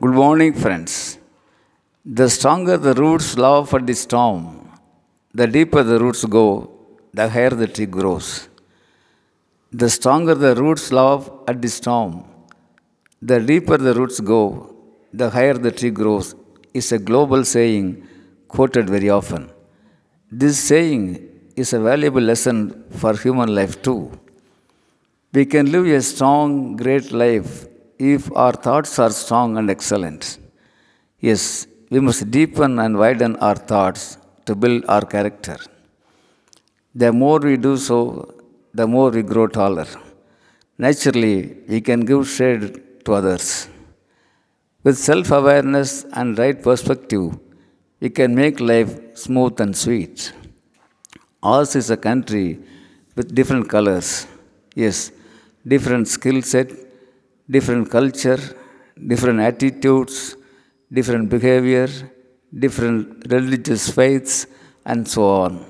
Good morning, friends. The stronger the roots love for the storm, the deeper the roots go, the higher the tree grows. The stronger the roots love at the storm, the deeper the roots go, the higher the tree grows, is a global saying quoted very often. This saying is a valuable lesson for human life too. We can live a strong, great life if our thoughts are strong and excellent. Yes, we must deepen and widen our thoughts to build our character. The more we do so, the more we grow taller. Naturally, we can give shade to others. With self awareness and right perspective, we can make life smooth and sweet. Ours is a country with different colors. Yes, different skill set, different culture, different attitudes, different behavior, different religious faiths, and so on.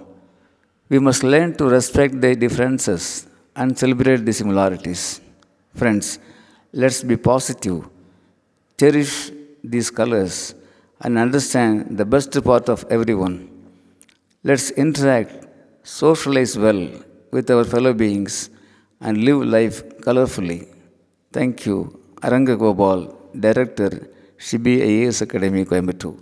We must learn to respect the differences and celebrate the similarities. Friends, let's be positive, cherish these colors, and understand the best part of everyone. Let's interact, socialize well with our fellow beings, and live life colorfully. Thank you. Aranga Gopal, Director, Shibi IAS Academy, Coimbatore.